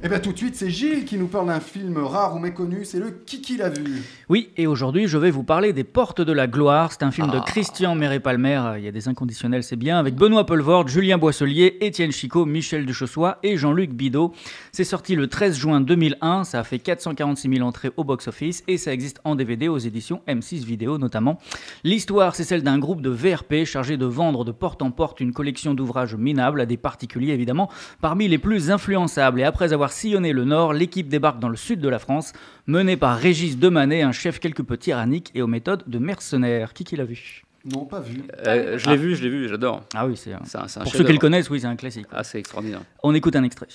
Eh bien tout de suite, c'est Gilles qui nous parle d'un film rare ou méconnu, c'est le Kiki l'a vu. Oui, et aujourd'hui je vais vous parler des Portes de la Gloire. C'est un film de Ah. Christian Méré-Palmer, il y a des inconditionnels, c'est bien, avec Benoît Pelvord, Julien Boisselier, Étienne Chicot, Michel Duchossois et Jean-Luc Bidot. C'est sorti le 13 juin 2001, ça a fait 446 000 entrées au box-office et ça existe en DVD aux éditions M6 Vidéo notamment. L'histoire, c'est celle d'un groupe de VRP chargé de vendre de porte en porte une collection d'ouvrages minables à des particuliers évidemment, parmi les plus influençables. Et après avoir sillonné le nord, l'équipe débarque dans le sud de la France, menée par Régis Demanet, un chef quelque peu tyrannique et aux méthodes de mercenaires. Qui qui l'a vu Non, pas vu. Euh, je l'ai vu, je l'ai vu, j'adore. Ah oui, c'est un- un, pour ceux qui le connaissent, oui, c'est un classique. Ah, c'est extraordinaire. On écoute un extrait.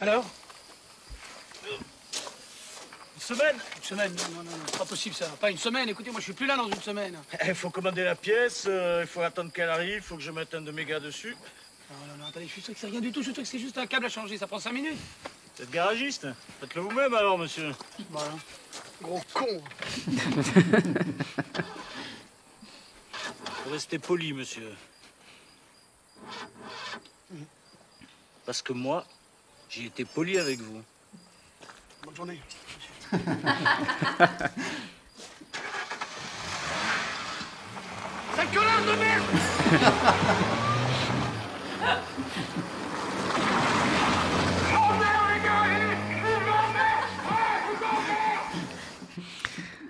Alors? Une semaine? Une semaine Non, non, non, non, c'est pas possible ça. Pas une semaine, écoutez, moi je suis plus là dans une semaine. Il faut commander la pièce, euh, il faut attendre qu'elle arrive, il faut que je mette un de mes gars dessus. Non, non, non, attendez, je suis sûr que c'est rien du tout, je suis sûr que c'est juste un câble à changer, ça prend 5 minutes. Vous êtes garagiste Faites-le vous-même alors, monsieur. Voilà. Gros con. Faut rester poli, monsieur. Parce que moi, j'ai été poli avec vous. Bonne journée. Sale de merde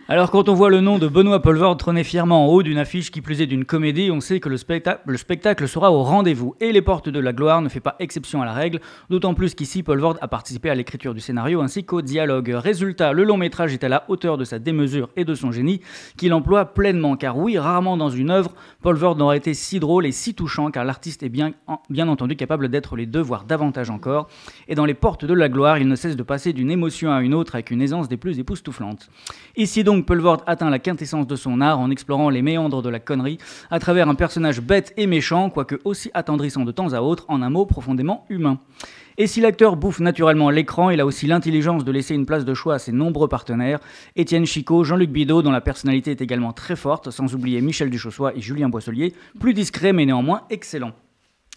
Alors quand on voit le nom de Benoît Pelvord trôner fièrement en haut d'une affiche qui plus est d'une comédie, on sait que le, specta- le spectacle sera au rendez-vous. Et Les Portes de la Gloire ne fait pas exception à la règle, d'autant plus qu'ici Pelvord a participé à l'écriture du scénario ainsi qu'au dialogue. Résultat, le long métrage est à la hauteur de sa démesure et de son génie, qu'il emploie pleinement. Car oui, rarement dans une œuvre, Pelvord n'aurait été si drôle et si touchant, car l'artiste est bien, en- bien entendu capable d'être les deux, voire davantage encore. Et dans Les Portes de la Gloire, il ne cesse de passer d'une émotion à une autre avec une aisance des plus époustouflantes. Ici donc, Pelvord atteint la quintessence de son art en explorant les méandres de la connerie à travers un personnage bête et méchant, quoique aussi attendrissant de temps à autre, en un mot profondément humain. Et si l'acteur bouffe naturellement l'écran, il a aussi l'intelligence de laisser une place de choix à ses nombreux partenaires, Étienne Chicot, Jean-Luc Bidot, dont la personnalité est également très forte, sans oublier Michel Duchossois et Julien Boisselier, plus discrets mais néanmoins excellents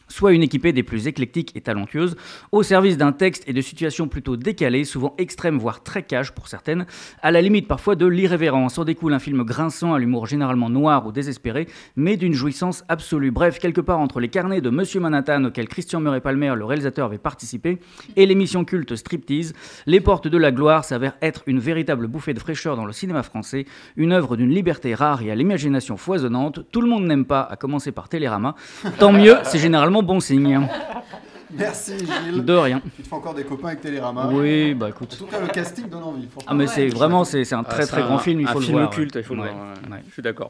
soit une équipée des plus éclectiques et talentueuses, au service d'un texte et de situations plutôt décalées, souvent extrêmes, voire très cash pour certaines, à la limite parfois de l'irrévérence. En découle un film grinçant à l'humour généralement noir ou désespéré, mais d'une jouissance absolue. Bref, quelque part entre les carnets de Monsieur Manhattan auxquels Christian Murray-Palmer, le réalisateur, avait participé, et l'émission culte Striptease, Les Portes de la Gloire s'avèrent être une véritable bouffée de fraîcheur dans le cinéma français, une œuvre d'une liberté rare et à l'imagination foisonnante. Tout le monde n'aime pas, à commencer par Télérama. Tant mieux, c'est généralement bon signe. Merci Gilles. De rien. Tu te fais encore des copains avec Télérama. Oui, bah En écoute. tout cas, le casting donne envie. Ah mais c'est vraiment c'est un Ah, très très grand film, il un faut le film voir. culte, il faut le voir. ouais. Je suis d'accord.